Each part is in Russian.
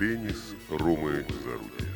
Теннис Ромы Зарудия.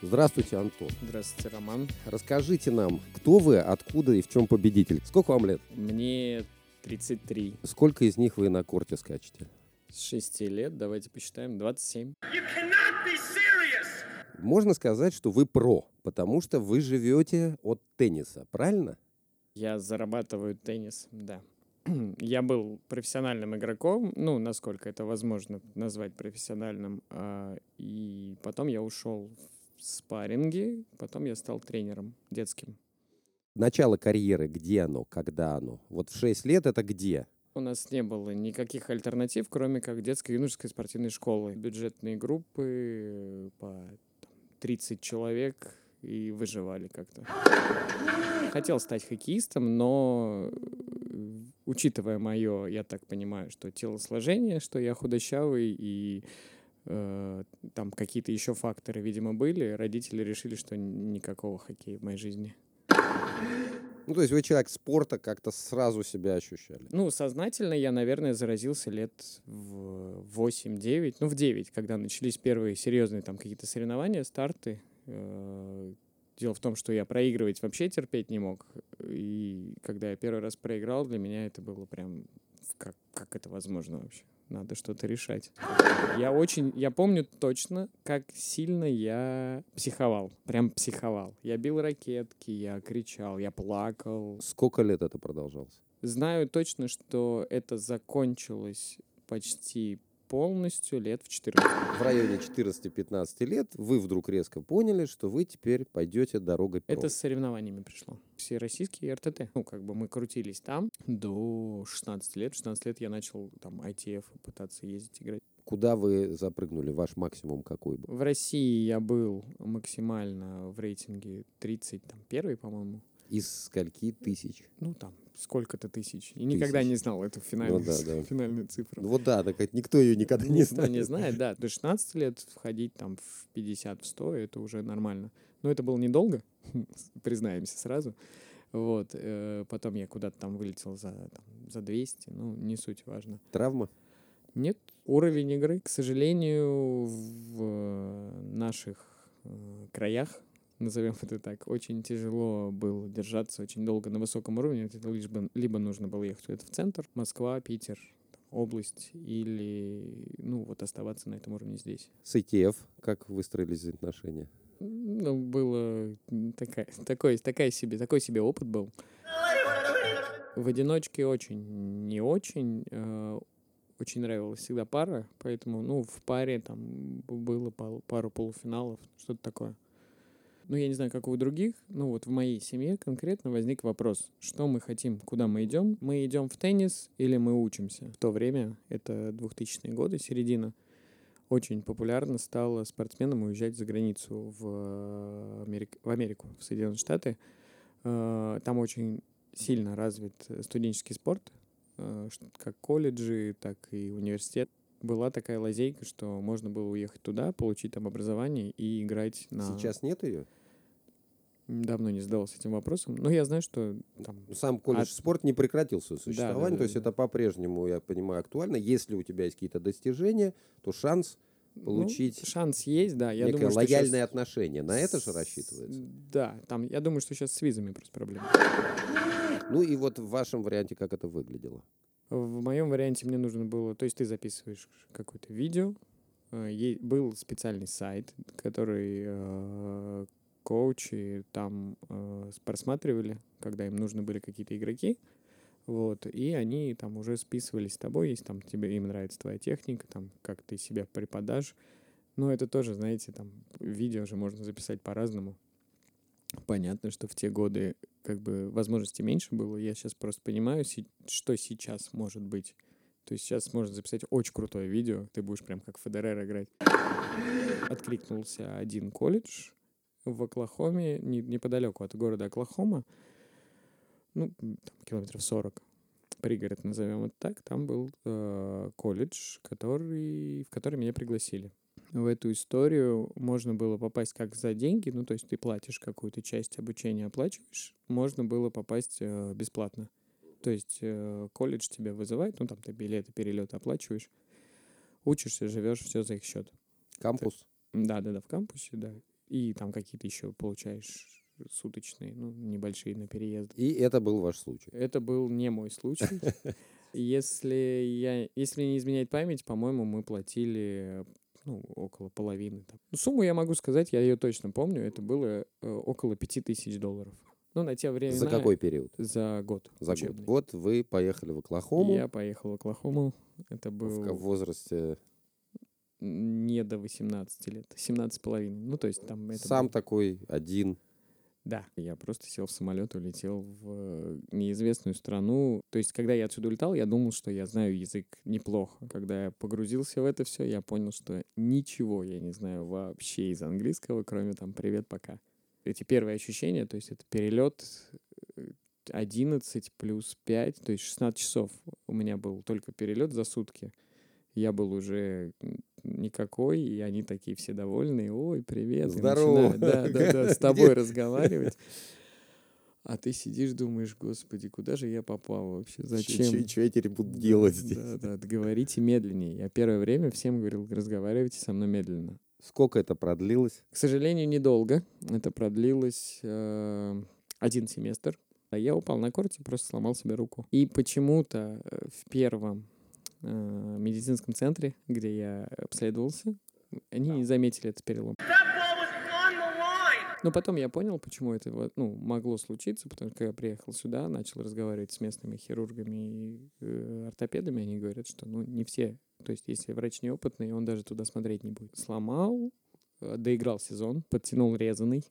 Здравствуйте, Антон. Здравствуйте, Роман. Расскажите нам, кто вы, откуда и в чем победитель? Сколько вам лет? Мне 33. Сколько из них вы на корте скачете? С 6 лет, давайте посчитаем, 27. Можно сказать, что вы про, потому что вы живете от тенниса, правильно? Я зарабатываю теннис, да. Я был профессиональным игроком, ну, насколько это возможно назвать профессиональным, а, и потом я ушел в спарринги, потом я стал тренером детским. Начало карьеры, где оно, когда оно? Вот в 6 лет это где? У нас не было никаких альтернатив, кроме как детской юношеской спортивной школы. Бюджетные группы по там, 30 человек и выживали как-то. Хотел стать хоккеистом, но учитывая мое, я так понимаю, что телосложение, что я худощавый и э, там какие-то еще факторы, видимо, были, родители решили, что никакого хоккея в моей жизни. Ну, то есть вы человек спорта, как-то сразу себя ощущали? Ну, сознательно я, наверное, заразился лет в 8-9, ну, в 9, когда начались первые серьезные там какие-то соревнования, старты. Э, Дело в том, что я проигрывать вообще терпеть не мог. И когда я первый раз проиграл, для меня это было прям... Как, как это возможно вообще? Надо что-то решать. Я очень... Я помню точно, как сильно я психовал. Прям психовал. Я бил ракетки, я кричал, я плакал. Сколько лет это продолжалось? Знаю точно, что это закончилось почти полностью лет в 14. В районе 14-15 лет вы вдруг резко поняли, что вы теперь пойдете дорогой про. Это с соревнованиями пришло. Все российские РТТ. Ну, как бы мы крутились там до 16 лет. В 16 лет я начал там ITF пытаться ездить играть. Куда вы запрыгнули? Ваш максимум какой был? В России я был максимально в рейтинге 31, по-моему. Из скольки тысяч? Ну, там, сколько-то тысяч. И никогда Тысяч. не знал эту финальную, Ну да, да. финальную цифру. Ну Вот да, так как никто ее никогда не знает. не знает, да. До 16 лет входить там в 50, в 100, это уже нормально. Но это было недолго, признаемся сразу. Вот. э, Потом я куда-то там вылетел за, там, за 200, ну, не суть важно. Травма? Нет, уровень игры, к сожалению, в э, наших э, краях, назовем это так, очень тяжело было держаться очень долго на высоком уровне. Это лишь бы, либо нужно было ехать где-то в центр, Москва, Питер, область, или, ну, вот оставаться на этом уровне здесь. С ITF как выстроились отношения? Ну, было такая, такой, такая себе, такой себе опыт был. В одиночке очень, не очень. э, Очень нравилась всегда пара, поэтому, ну, в паре там было пару полуфиналов, что-то такое. Ну, я не знаю, как у других, ну, вот в моей семье конкретно возник вопрос, что мы хотим, куда мы идем? Мы идем в теннис или мы учимся? В то время, это 2000-е годы, середина, очень популярно стало спортсменам уезжать за границу в, э, Америк- в Америку, в Соединенные Штаты. Э, Там очень сильно развит студенческий спорт, э, как колледжи, так и университет. Была такая лазейка, что можно было уехать туда, получить там образование и играть на... Сейчас нет ее? Давно не задавался этим вопросом, но я знаю, что там... Сам колледж От- спорт не прекратил свое существование, да, то есть да, это по-прежнему, я понимаю, актуально. Если у тебя есть какие-то достижения, то шанс ну, получить шанс есть, да. Я некое думаю, лояльное щас- отношение. На это же рассчитывается. Да, там, я думаю, что сейчас с визами просто проблема. Ну и вот в вашем варианте как это выглядело? В моем варианте мне нужно было, то есть ты записываешь какое-то видео, э, был специальный сайт, который э, коучи там э, просматривали, когда им нужны были какие-то игроки, вот, и они там уже списывались с тобой, если там тебе им нравится твоя техника, там как ты себя преподашь, но это тоже, знаете, там видео же можно записать по-разному. Понятно, что в те годы как бы возможностей меньше было. Я сейчас просто понимаю, что сейчас может быть. То есть сейчас можно записать очень крутое видео, ты будешь прям как Федерер играть. Откликнулся один колледж в Оклахоме, не- неподалеку от города Оклахома, ну, там, километров 40, пригород назовем это так, там был э, колледж, который, в который меня пригласили. В эту историю можно было попасть как за деньги, ну, то есть ты платишь какую-то часть обучения, оплачиваешь, можно было попасть э, бесплатно. То есть э, колледж тебя вызывает, ну там ты билеты, перелеты оплачиваешь, учишься, живешь, все за их счет. Кампус. Да, да, да, в кампусе, да. И там какие-то еще получаешь суточные, ну, небольшие на переезд. И это был ваш случай. Это был не мой случай. Если я, если не изменять память, по-моему, мы платили ну, около половины. Там. Ну, сумму я могу сказать, я ее точно помню. Это было э, около пяти тысяч долларов. Ну, на те времена... За какой период? За год. За учебный. год. Вот вы поехали в Оклахому Я поехал в Оклахому. Это в был ка- возрасте не до 18 лет, 17 с половиной. Ну, то есть там это сам был- такой один. Да, я просто сел в самолет, улетел в э, неизвестную страну. То есть, когда я отсюда улетал, я думал, что я знаю язык неплохо. Когда я погрузился в это все, я понял, что ничего я не знаю вообще из английского, кроме там «привет, пока». Эти первые ощущения, то есть это перелет э, 11 плюс 5, то есть 16 часов у меня был только перелет за сутки. Я был уже никакой, и они такие все довольные. Ой, привет. Здорово. Да, да, да, с тобой разговаривать. А ты сидишь, думаешь, господи, куда же я попал вообще? Зачем? Что я теперь буду делать здесь? Да, да, да, говорите медленнее. Я первое время всем говорил, разговаривайте со мной медленно. Сколько это продлилось? К сожалению, недолго. Это продлилось э, один семестр. А я упал на корте, просто сломал себе руку. И почему-то э, в первом э, медицинском центре, где я обследовался, они не заметили этот перелом. Но потом я понял, почему это вот, ну, могло случиться, потому что я приехал сюда, начал разговаривать с местными хирургами и э, ортопедами, они говорят, что ну, не все. То есть, если врач неопытный, он даже туда смотреть не будет. Сломал, э, доиграл сезон, подтянул резанный.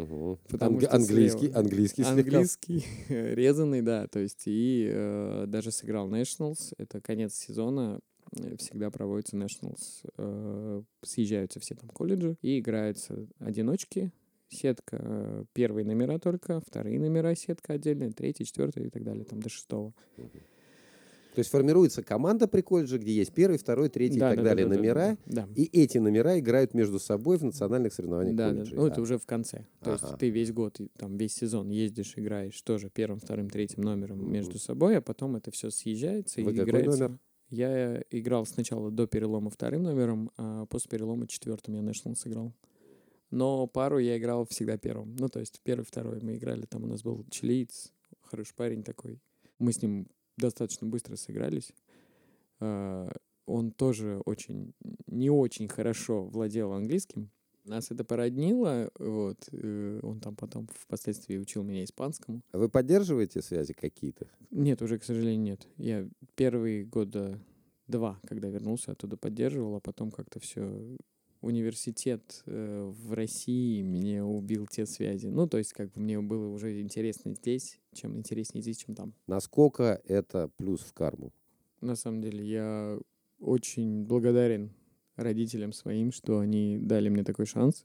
Мгм. Потому Анг- что английский, слева. английский слегка. Английский, резанный, да. То есть и э, даже сыграл Nationals. Это конец сезона. э, Всегда проводится Nationals. э, съезжаются все там колледжи и играются одиночки. Сетка э, первые номера только, вторые номера сетка отдельная, третий, четвертый и так далее, там до шестого. То есть формируется команда при колледже, где есть первый, второй, третий Да, и так да, да, далее да, да, номера. Да. И эти номера играют между собой в национальных соревнованиях Да, да, колледжей. ну это А, уже в конце. То Ага. есть ты весь год, там весь сезон ездишь, играешь тоже первым, вторым, третьим номером Мгм. между собой, а потом это все съезжается Вы и какой играется. номер? Я играл сначала до перелома вторым номером, а после перелома четвертым я National сыграл. Но пару я играл всегда первым. Ну, то есть первый, второй мы играли, там у нас был чилиец, хороший парень такой. Мы с ним достаточно быстро сыгрались. А, Он тоже очень, не очень хорошо владел английским. Нас это породнило, вот. э, Он там потом впоследствии учил меня испанскому. А Вы поддерживаете связи какие-то? Нет, уже, к сожалению, нет. Я первые года два, когда вернулся, оттуда поддерживал, а потом как-то все университет э, в России мне убил те связи. Ну, то есть, как бы мне было уже интересно здесь, чем интереснее здесь, чем там. Насколько это плюс в карму? На самом деле, я очень благодарен родителям своим, что они дали мне такой шанс.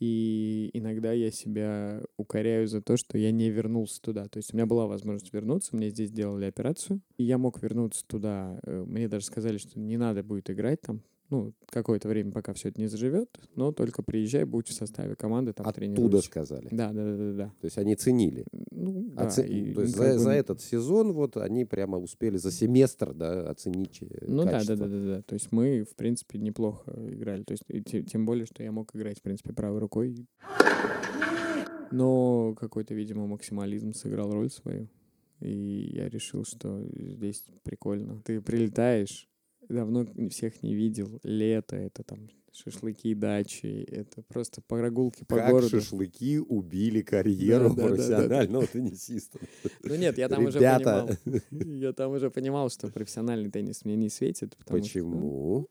И иногда я себя укоряю за то, что я не вернулся туда. То есть у меня была возможность вернуться, мне здесь сделали операцию, и я мог вернуться туда. Э, Мне даже сказали, что не надо будет играть там, ну, какое-то время, пока все это не заживет, но только приезжай, будь в составе команды, там Оттуда тренируйся. сказали. Да, да, да, да, да. То есть они ценили. Ну, да. Оце- и, То есть за, бы за этот сезон вот они прямо успели за семестр да, оценить э, Ну да, да, да, да, да. То есть мы, в принципе, неплохо играли. То есть те- тем более, что я мог играть, в принципе, правой рукой. Но какой-то, видимо, максимализм сыграл роль свою. И я решил, что здесь прикольно. Ты прилетаешь, давно всех не видел. Лето, это там шашлыки, дачи, это просто прогулки по Как городу. шашлыки убили карьеру Да, да, да, да, да. профессионального теннисиста. Ну нет, я там уже Ребята. понимал. Я там уже понимал, что профессиональный теннис мне не светит. потому что, Почему?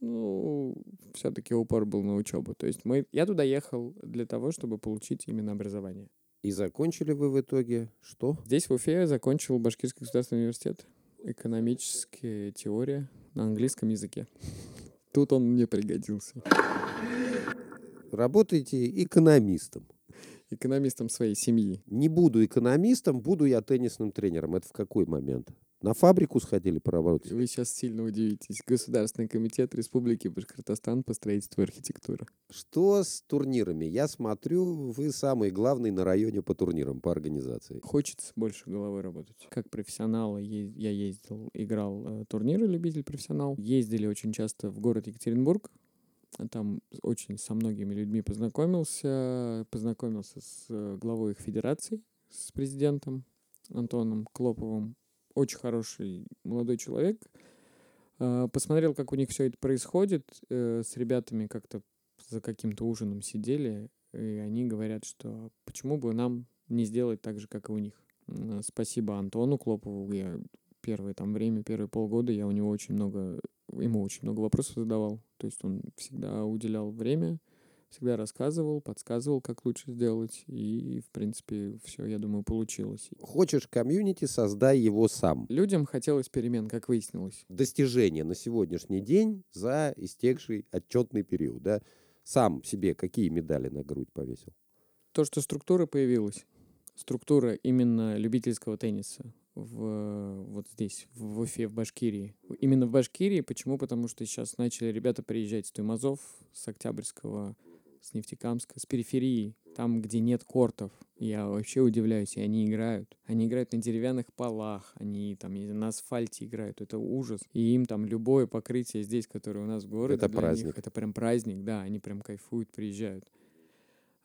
Ну, все-таки упор был на учебу. То есть мы, я туда ехал для того, чтобы получить именно образование. И закончили вы в итоге что? Здесь в Уфе я закончил Башкирский государственный университет. Экономическая теория на английском языке. Тут он мне пригодился. Работаете экономистом. Экономистом своей семьи. Не буду экономистом, буду я теннисным тренером. Это в какой момент На фабрику сходили поработать? Вы сейчас сильно удивитесь. Государственный комитет Республики Башкортостан по строительству и архитектуры. Что с турнирами? Я смотрю, вы самый главный на районе по турнирам, по организации. Хочется больше головой работать. Как профессионал я ездил, играл э, турниры любитель-профессионал. Ездили очень часто в город Екатеринбург. Там очень со многими людьми познакомился. Познакомился с э, главой их федерации, с президентом Антоном Клоповым очень хороший молодой человек. А, посмотрел, как у них все это происходит. Э, с ребятами как-то за каким-то ужином сидели, и они говорят, что почему бы нам не сделать так же, как и у них. Спасибо Антону Клопову. Я первое там время, первые полгода я у него очень много, ему очень много вопросов задавал. То есть он всегда уделял время, всегда рассказывал, подсказывал, как лучше сделать, и, в принципе, все, я думаю, получилось. Хочешь комьюнити, создай его сам. Людям хотелось перемен, как выяснилось. Достижения на сегодняшний день за истекший отчетный период, да? Сам себе какие медали на грудь повесил? То, что структура появилась, структура именно любительского тенниса в, вот здесь, в Уфе, в Башкирии. Именно в Башкирии. Почему? Потому что сейчас начали ребята приезжать с Туймазов, с Октябрьского, с Нефтекамска, с периферии, там, где нет кортов. Я вообще удивляюсь, и они играют. Они играют на деревянных полах, они там на асфальте играют. Это ужас. И им там любое покрытие здесь, которое у нас в городе, это праздник. Них, это прям праздник, да, они прям кайфуют, приезжают.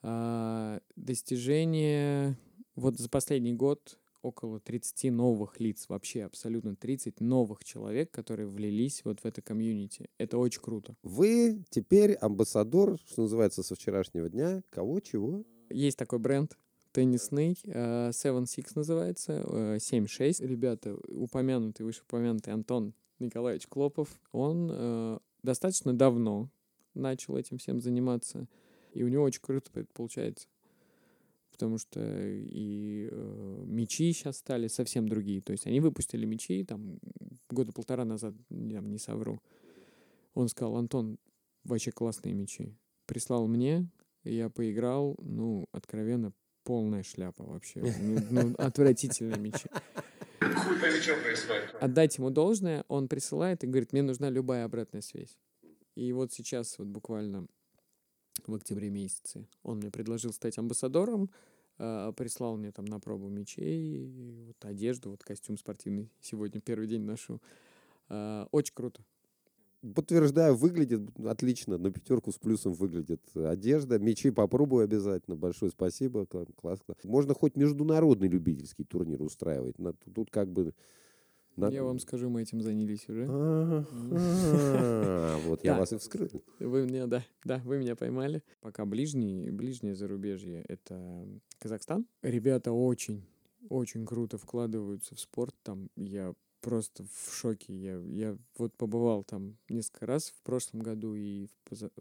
А, достижение вот за последний год около 30 новых лиц, вообще абсолютно 30 новых человек, которые влились вот в это комьюнити. Это очень круто. Вы теперь амбассадор, что называется, со вчерашнего дня. Кого, чего? Есть такой бренд, теннисный, uh, Seven Six называется, uh, 7-6. Ребята, упомянутый, вышеупомянутый Антон Николаевич Клопов, он uh, достаточно давно начал этим всем заниматься, и у него очень круто получается потому что и э, мечи сейчас стали совсем другие. То есть они выпустили мечи там года полтора назад, я не совру. Он сказал, Антон, вообще классные мечи. Прислал мне, я поиграл, ну, откровенно, полная шляпа вообще. Ну, ну отвратительные мечи. Отдать ему должное, он присылает и говорит, мне нужна любая обратная связь. И вот сейчас вот буквально в октябре месяце. Он мне предложил стать амбассадором, э, прислал мне там на пробу мечей, вот одежду, вот костюм спортивный. Сегодня первый день ношу. Э, очень круто. Подтверждаю, выглядит отлично, на пятерку с плюсом выглядит одежда. Мечи попробую обязательно, большое спасибо, класс. Можно хоть международный любительский турнир устраивать. Тут как бы надо... Я вам скажу, мы этим занялись уже. Вот я вас и вскрыл. Вы меня, да, да, вы меня поймали. Пока ближний, ближнее зарубежье — это Казахстан. Ребята очень, очень круто вкладываются в спорт. Там я просто в шоке. Я, я вот побывал там несколько раз в прошлом году и в,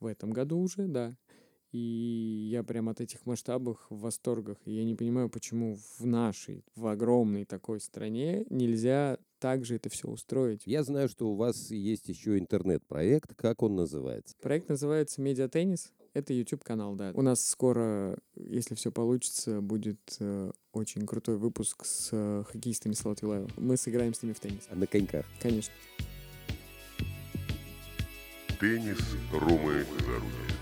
в этом году уже, да. И я прям от этих масштабов в восторгах. И я не понимаю, почему в нашей, в огромной такой стране нельзя также это все устроить. Я знаю, что у вас есть еще интернет-проект. Как он называется? Проект называется «Медиатеннис». Это YouTube-канал, да. У нас скоро, если все получится, будет э, очень крутой выпуск с э, хоккеистами Салат Вилаева. Мы сыграем с ними в теннис. А на коньках? Конечно. Теннис Румы Зарубин.